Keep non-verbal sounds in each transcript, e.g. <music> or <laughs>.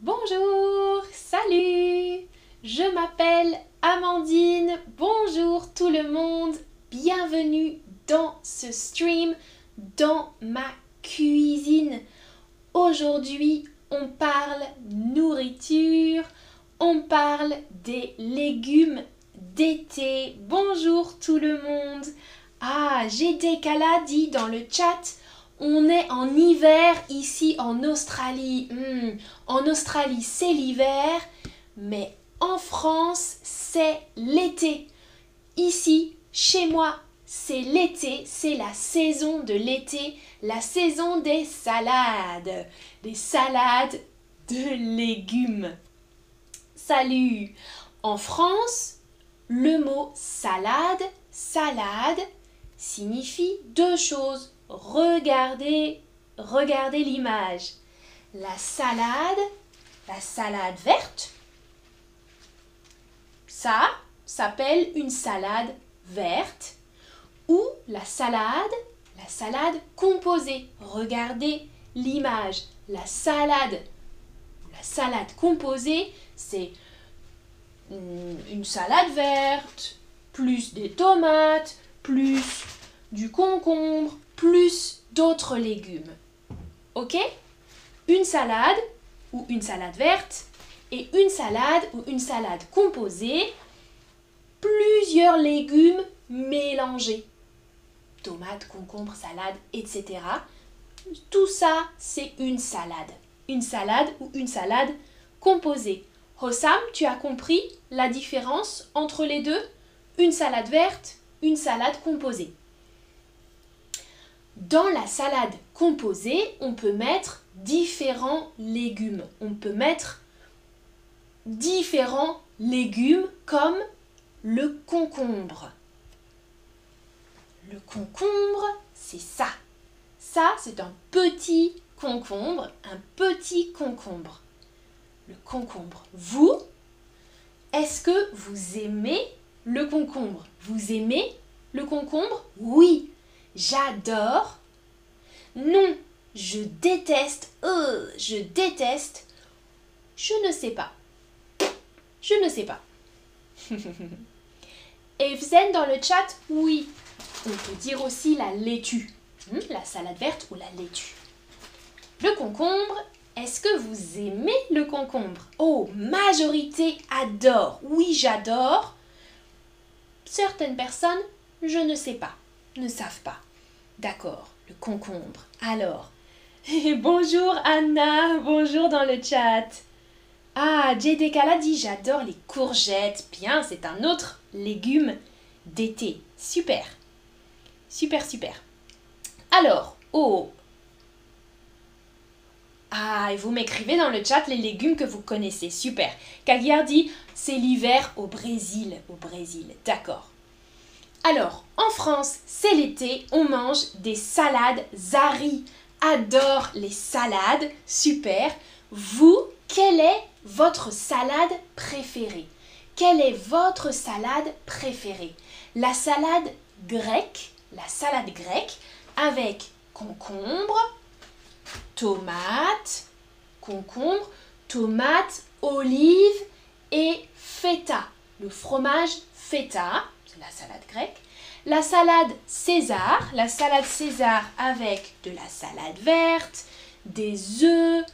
Bonjour, salut, je m'appelle Amandine, bonjour tout le monde, bienvenue dans ce stream, dans ma cuisine. Aujourd'hui, on parle nourriture, on parle des légumes d'été. Bonjour tout le monde. Ah, j'ai Kala dit dans le chat on est en hiver ici en Australie. Hmm, en Australie, c'est l'hiver, mais en France, c'est l'été. Ici, chez moi, c'est l'été, c'est la saison de l'été, la saison des salades, des salades de légumes. Salut En France, le mot salade, salade, signifie deux choses regardez, regardez l'image. La salade, la salade verte, ça s'appelle une salade verte ou la salade, la salade composée. Regardez l'image. La salade, la salade composée, c'est une salade verte, plus des tomates, plus du concombre, plus d'autres légumes. Ok? Une salade ou une salade verte et une salade ou une salade composée, plusieurs légumes mélangés. Tomates, concombres, salade, etc. Tout ça, c'est une salade. Une salade ou une salade composée. Hossam, tu as compris la différence entre les deux? Une salade verte, une salade composée. Dans la salade composée, on peut mettre différents légumes. On peut mettre différents légumes comme le concombre. Le concombre, c'est ça. Ça, c'est un petit concombre, un petit concombre. Le concombre. Vous, est-ce que vous aimez le concombre? Vous aimez le concombre? Oui, J'adore. Non, je déteste. Euh, je déteste. Je ne sais pas. Je ne sais pas. <laughs> Et zen dans le chat, oui. On peut dire aussi la laitue. Hmm, la salade verte ou la laitue. Le concombre, est-ce que vous aimez le concombre? Oh, majorité adore. Oui, j'adore. Certaines personnes, je ne sais pas, ne savent pas. D'accord, le concombre. Alors, <laughs> bonjour Anna, bonjour dans le chat. Ah, JDK dit j'adore les courgettes. Bien, c'est un autre légume d'été. Super. Super, super. Alors, oh. Ah, et vous m'écrivez dans le chat les légumes que vous connaissez. Super. Kaguiar dit c'est l'hiver au Brésil. Au Brésil. D'accord. Alors, en France, c'est l'été, on mange des salades. Zari adore les salades, super. Vous, quelle est votre salade préférée? Quelle est votre salade préférée? La salade grecque, la salade grecque avec concombre, tomate, concombre, tomate, olive et feta, le fromage feta la salade grecque. La salade César, la salade César avec de la salade verte, des œufs,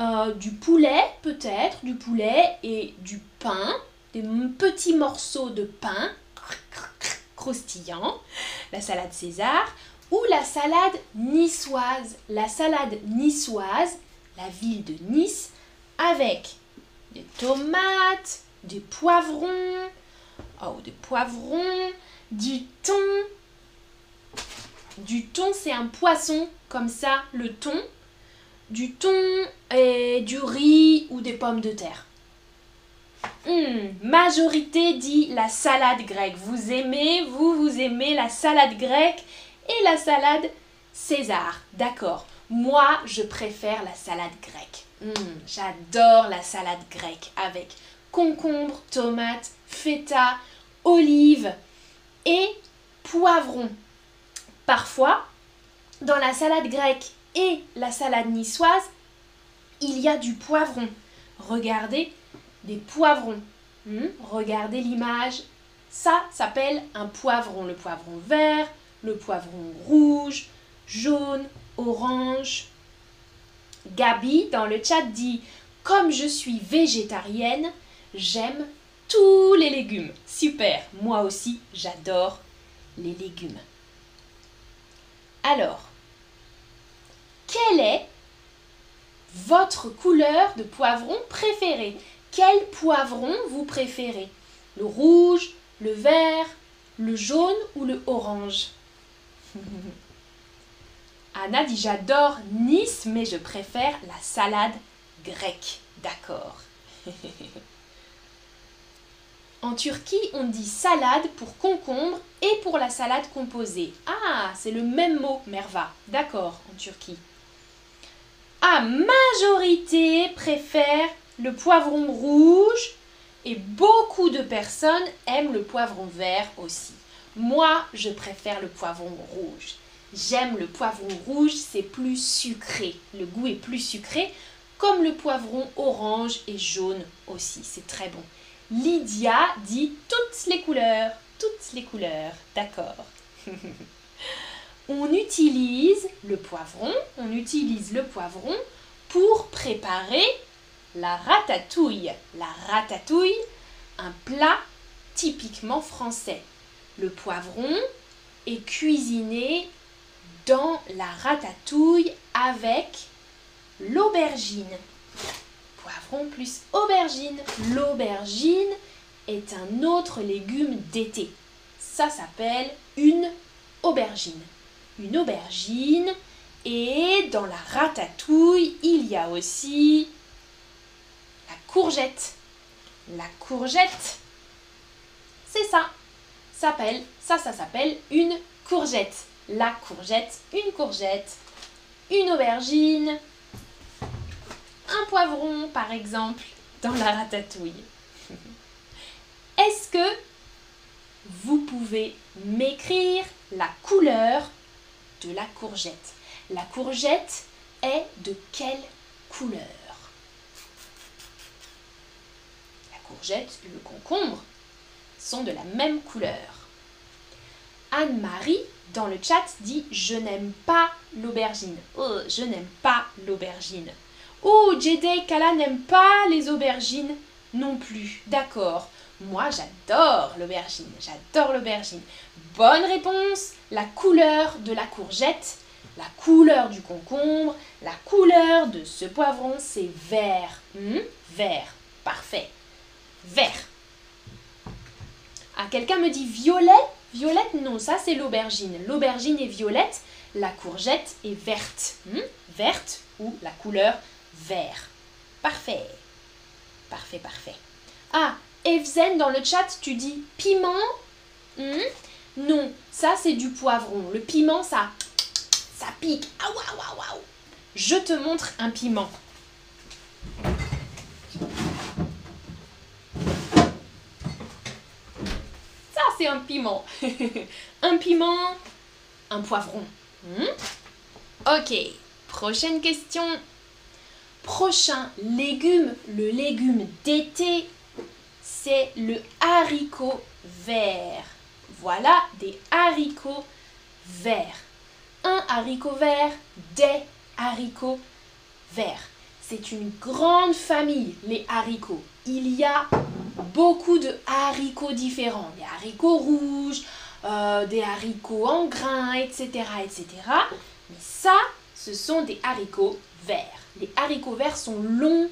euh, du poulet peut-être, du poulet et du pain, des petits morceaux de pain croustillant, la salade César, ou la salade niçoise, la salade niçoise, la ville de Nice, avec des tomates, des poivrons, oh, des poivrons, du thon. Du thon, c'est un poisson, comme ça, le thon. Du thon et du riz ou des pommes de terre. Hmm, majorité dit la salade grecque. Vous aimez, vous, vous aimez la salade grecque et la salade César. D'accord. Moi, je préfère la salade grecque. Hmm, j'adore la salade grecque avec concombre, tomate, feta, olives et poivrons. Parfois, dans la salade grecque et la salade niçoise, il y a du poivron. regardez des poivrons. Hmm? Regardez l'image. Ça s'appelle un poivron. Le poivron vert, le poivron rouge, jaune, orange. Gabi dans le chat dit Comme je suis végétarienne, j'aime tous les légumes. Super, moi aussi j'adore les légumes. Alors, quelle est votre couleur de poivron préférée? Quel poivron vous préférez? Le rouge, le vert, le jaune ou le orange? <laughs> Anna dit j'adore Nice, mais je préfère la salade grecque. D'accord. <laughs> en Turquie, on dit salade pour concombre et pour la salade composée. Ah, c'est le même mot, Merva. D'accord, en Turquie. Ah, majorité préfère le poivron rouge et beaucoup de personnes aiment le poivron vert aussi. Moi, je préfère le poivron rouge. J'aime le poivron rouge, c'est plus sucré. Le goût est plus sucré, comme le poivron orange et jaune aussi. C'est très bon. Lydia dit toutes les couleurs, toutes les couleurs. D'accord. <laughs> on utilise le poivron, on utilise le poivron pour préparer la ratatouille. La ratatouille, un plat typiquement français. Le poivron est cuisiné dans la ratatouille avec l'aubergine. Plus aubergine. L'aubergine est un autre légume d'été. Ça s'appelle une aubergine. Une aubergine et dans la ratatouille, il y a aussi la courgette. La courgette, c'est ça. S'appelle, ça, ça s'appelle une courgette la courgette, une courgette, une aubergine, un poivron par exemple dans la ratatouille. <laughs> Est-ce que vous pouvez m'écrire la couleur de la courgette? La courgette est de quelle couleur? La courgette et le concombre sont de la même couleur. Anne-Marie dans le chat dit je n'aime pas l'aubergine. Oh, je n'aime pas l'aubergine. Oh, Jede Kala n'aime pas les aubergines non plus. D'accord. Moi, j'adore l'aubergine. J'adore l'aubergine. Bonne réponse. La couleur de la courgette, la couleur du concombre, la couleur de ce poivron, c'est vert. Hmm? Vert. Parfait. Vert. Ah, quelqu'un me dit violet? Violette, non, ça c'est l'aubergine. L'aubergine est violette, la courgette est verte. Hmm? Verte ou la couleur vert. Parfait. Parfait, parfait. Ah, Evzen, dans le chat, tu dis piment hmm? Non, ça c'est du poivron. Le piment, ça, ça pique. Ah. Je te montre un piment. c'est un piment. <laughs> un piment, un poivron. Hmm? Ok, prochaine question. Prochain légume, le légume d'été, c'est le haricot vert. Voilà des haricots verts. Un haricot vert, des haricots verts. C'est une grande famille, les haricots. Il y a beaucoup de haricots différents. Des haricots rouges, euh, des haricots en grains, etc., etc. Mais ça, ce sont des haricots verts. Les haricots verts sont longs,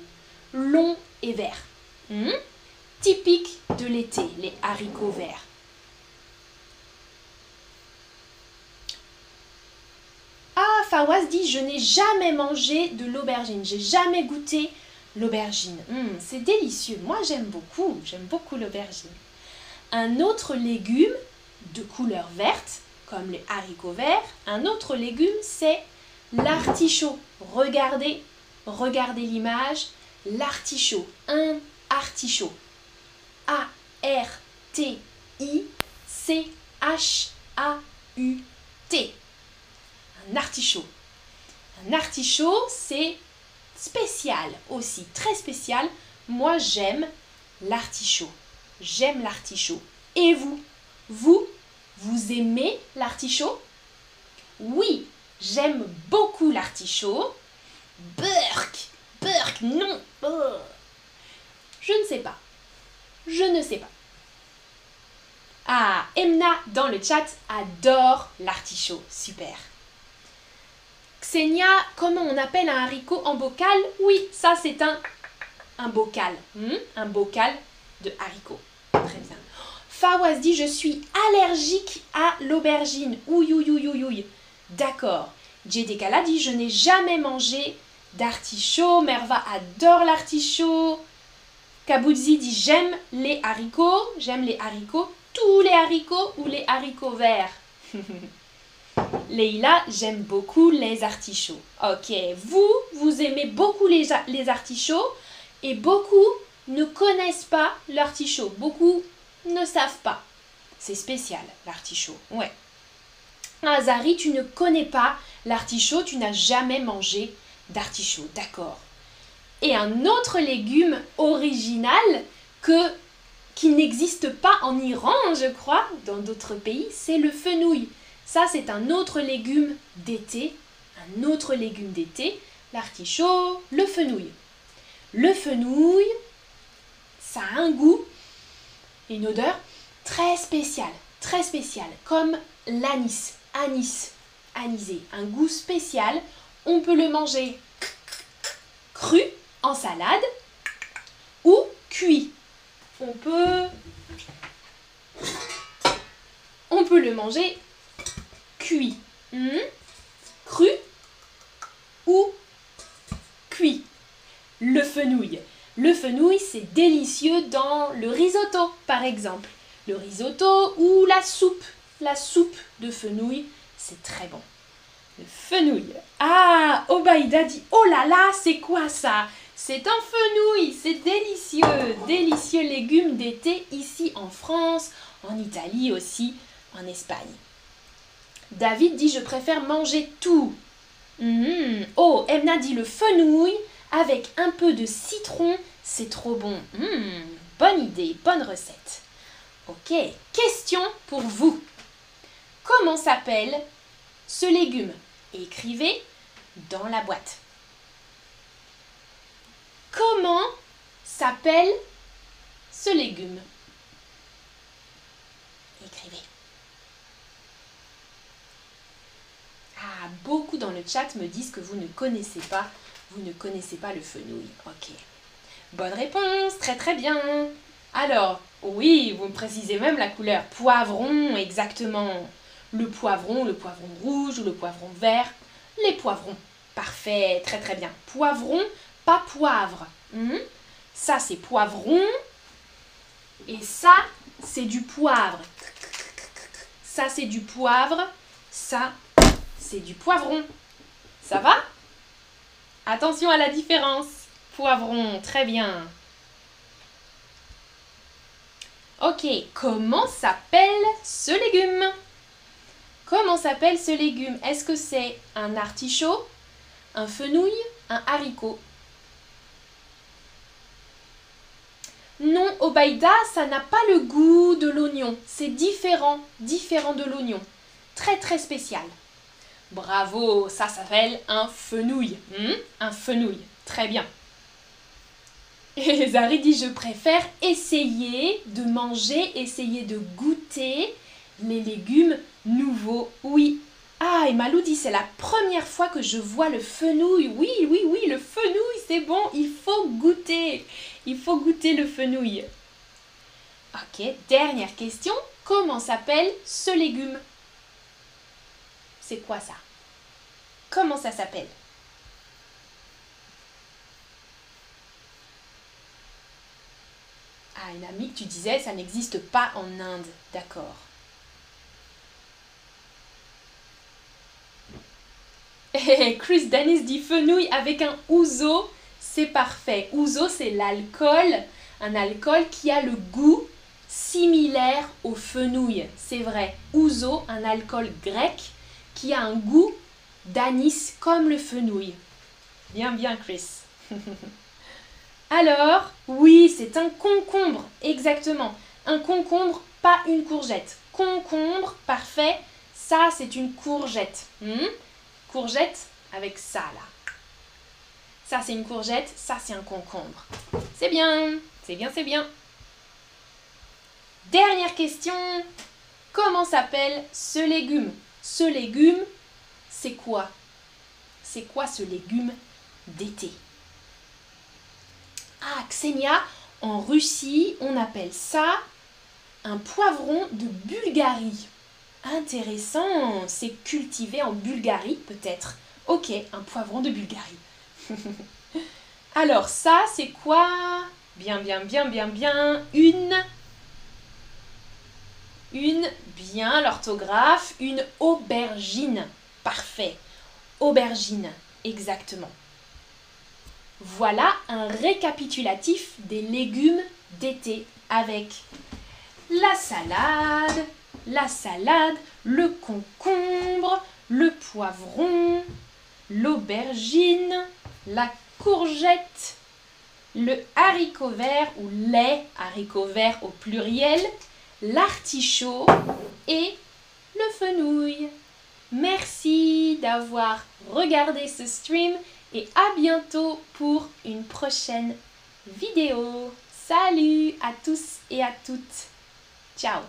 longs et verts. Hmm? Typique de l'été, les haricots verts. Ah, Fawaz dit Je n'ai jamais mangé de l'aubergine, j'ai jamais goûté L'aubergine, hmm, c'est délicieux. Moi, j'aime beaucoup. J'aime beaucoup l'aubergine. Un autre légume de couleur verte, comme les haricots verts, un autre légume, c'est l'artichaut. Regardez, regardez l'image. L'artichaut, un artichaut. A-R-T-I-C-H-A-U-T. Un artichaut. Un artichaut, c'est spécial aussi, très spécial. Moi, j'aime l'artichaut. J'aime l'artichaut. Et vous? Vous Vous aimez l'artichaut? Oui, j'aime beaucoup l'artichaut. Burk Burk, non Je ne sais pas. Je ne sais pas. Ah, Emna dans le chat adore l'artichaut. Super. Xenia, comment on appelle un haricot en bocal? Oui, ça c'est un, un bocal. Hmm? Un bocal de haricot. Très bien. Fawaz dit Je suis allergique à l'aubergine. Ouï, ouï, ouï, ouï, D'accord. Jedekala dit Je n'ai jamais mangé d'artichaut. Merva adore l'artichaut. Kabouzi dit J'aime les haricots. J'aime les haricots. Tous les haricots ou les haricots verts <laughs> Leïla, j'aime beaucoup les artichauts. Ok, vous, vous aimez beaucoup les, les artichauts et beaucoup ne connaissent pas l'artichaut. Beaucoup ne savent pas. C'est spécial, l'artichaut. Ouais. Azari, tu ne connais pas l'artichaut, tu n'as jamais mangé d'artichaut. D'accord. Et un autre légume original que, qui n'existe pas en Iran, je crois, dans d'autres pays, c'est le fenouil. Ça, c'est un autre légume d'été. Un autre légume d'été, l'artichaut, le fenouil. Le fenouil, ça a un goût une odeur très spéciale, très spéciale, comme l'anis, anis, anisé, un goût spécial. On peut le manger cru en salade ou cuit. On peut le manger cuit. Hmm? Cru ou cuit? Le fenouil. Le fenouil, c'est délicieux dans le risotto, par exemple. Le risotto ou la soupe. La soupe de fenouil, c'est très bon. Fenouil. Ah, Obaïda dit Oh là là, c'est quoi ça? C'est un fenouil, c'est délicieux. Délicieux légumes d'été ici en France, en Italie aussi, en Espagne. David dit Je préfère manger tout. Hmm. Oh, Emna dit le fenouil avec un peu de citron, c'est trop bon. Hmm. bonne idée, bonne recette. Ok, question pour vous. Comment s'appelle ce légume? Écrivez dans la boîte. Comment s'appelle ce légume? Écrivez. Ah, beaucoup dans le chat me disent que vous ne connaissez pas, vous ne connaissez pas le fenouil. Ok. Bonne réponse, très très bien. Alors, oui, vous me précisez même la couleur. Poivron, exactement. Le poivron, le poivron rouge ou le poivron vert. Les poivrons. Parfait, très très bien. Poivron, pas poivre. Hmm? Ça, c'est poivron. Et ça, c'est du poivre. Ça, c'est du poivre. Ça, c'est du poivron. Ça va? Attention à la différence. Poivron, très bien. Ok, comment s'appelle ce légume? Comment s'appelle ce légume? Est-ce que c'est un artichaut, un fenouil, un haricot? Non, Obaïda, ça n'a pas le goût de l'oignon. C'est différent, différent de l'oignon. Très très spécial. Bravo, ça s'appelle un fenouil. Hmm? un fenouil, très bien. <laughs> Et Zari dit, je préfère essayer de manger, essayer de goûter les légumes nouveaux. Oui. Ah, et Malou dit, c'est la première fois que je vois le fenouil. Oui, oui, oui, le fenouil, c'est bon, il faut goûter. Il faut goûter le fenouil. Ok, dernière question. Comment s'appelle ce légume? C'est quoi ça? Comment ça s'appelle? Ah, une amie tu disais, ça n'existe pas en Inde. D'accord. <laughs> Chris Dennis dit fenouil avec un ouzo, c'est parfait. Ouzo, c'est l'alcool, un alcool qui a le goût similaire au fenouil. C'est vrai. Ouzo, un alcool grec qui a un goût d'anis comme le fenouil. Bien, bien, Chris. <laughs> Alors, oui, c'est un concombre, exactement. Un concombre, pas une courgette. Concombre, parfait. Ça, c'est une courgette. Hmm? Courgette avec ça, là. Ça, c'est une courgette. Ça, c'est un concombre. C'est bien. C'est bien, c'est bien. Dernière question. Comment s'appelle ce légume? Ce légume, c'est quoi? C'est quoi ce légume d'été? Ah, Xenia, en Russie, on appelle ça un poivron de Bulgarie. Intéressant, c'est cultivé en Bulgarie peut-être. Ok, un poivron de Bulgarie. <laughs> Alors ça, c'est quoi? Bien, bien, bien, bien, bien. Une... Une, bien l'orthographe, une aubergine. Parfait. Aubergine, exactement. Voilà un récapitulatif des légumes d'été avec la salade, la salade, le concombre, le poivron, l'aubergine, la courgette, le haricot vert ou les haricots verts au pluriel, l'artichaut et le fenouil. Merci d'avoir regardé ce stream et à bientôt pour une prochaine vidéo. Salut à tous et à toutes. Ciao